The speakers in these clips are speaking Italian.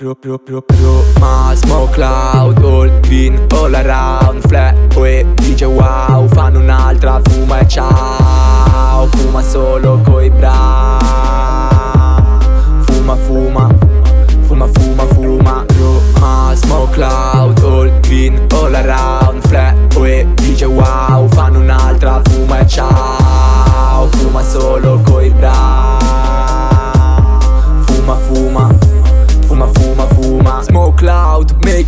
Ro- ro- Roma, smoke cloud, all green, all around Flat, e DJ wow, fanno un'altra, fuma e ciao Fuma solo coi bra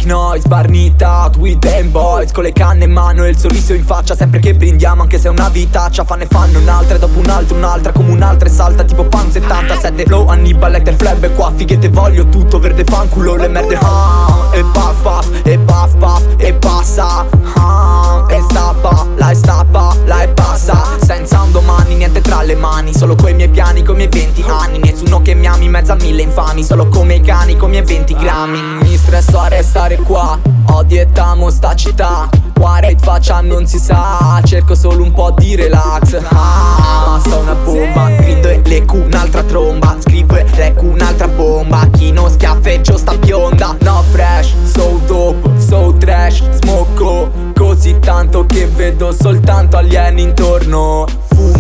make noise, barnit out with them boys. Con le canne in mano e il sorriso in faccia. Sempre che brindiamo anche se è una vitaccia Fanno e fanno un'altra. E dopo un'altra, un'altra Come un'altra e salta tipo pan 77 Flow, Hannibal, Lecter, flab e qua Fighette voglio tutto, verde fanculo, le merde ah, E puff puff, e puff puff, e passa tra le mani Solo coi miei piani, coi miei 20 anni. Nessuno che mi ami, mezzo a mille infami Solo come i cani, con i miei 20 grammi. Mi stresso a restare qua Ho dietamo sta città. What it faccia non si sa Cerco solo un po' di relax. Ah, Ma sto una bomba Grido e lecu un'altra tromba. Scrivo e lecu un'altra bomba. Chi non schiaffeggio sta bionda. No fresh, so dope, so trash. Smocco così tanto che vedo soltanto alieni intorno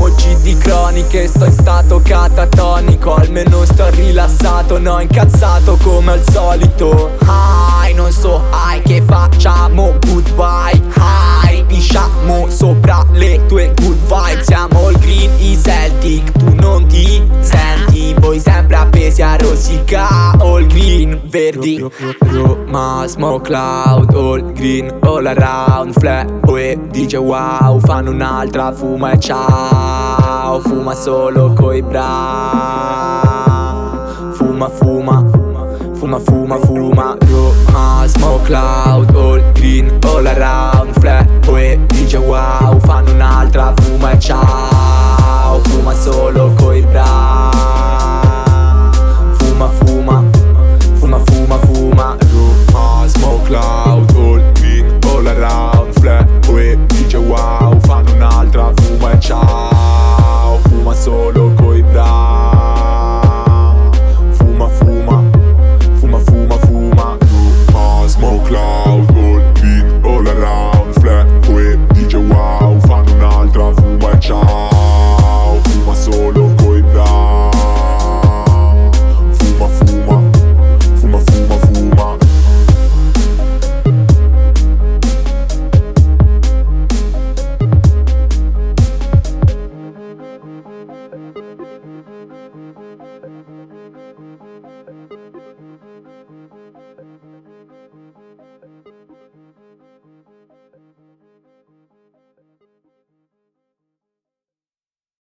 Fumo CD croniche, sto in stato catatonico Almeno sto rilassato, no incazzato come al solito. Hi, non so, hai che facciamo? Goodbye. Hi, pisciamo sopra le tue good vibes Siamo il green, i Celtic, tu non ti senti? Voi sempre appesi a rosica, all green, verdi. Roma, smoke cloud, all green, all around Flat, e DJ wow, fanno un'altra, fuma e ciao. Fuma solo coi bra. Fuma, fuma, fuma, fuma, fuma. Roma, smoke cloud, all green, all around Flat, e DJ wow, fanno un'altra, fuma e ciao. Fuma solo coi bra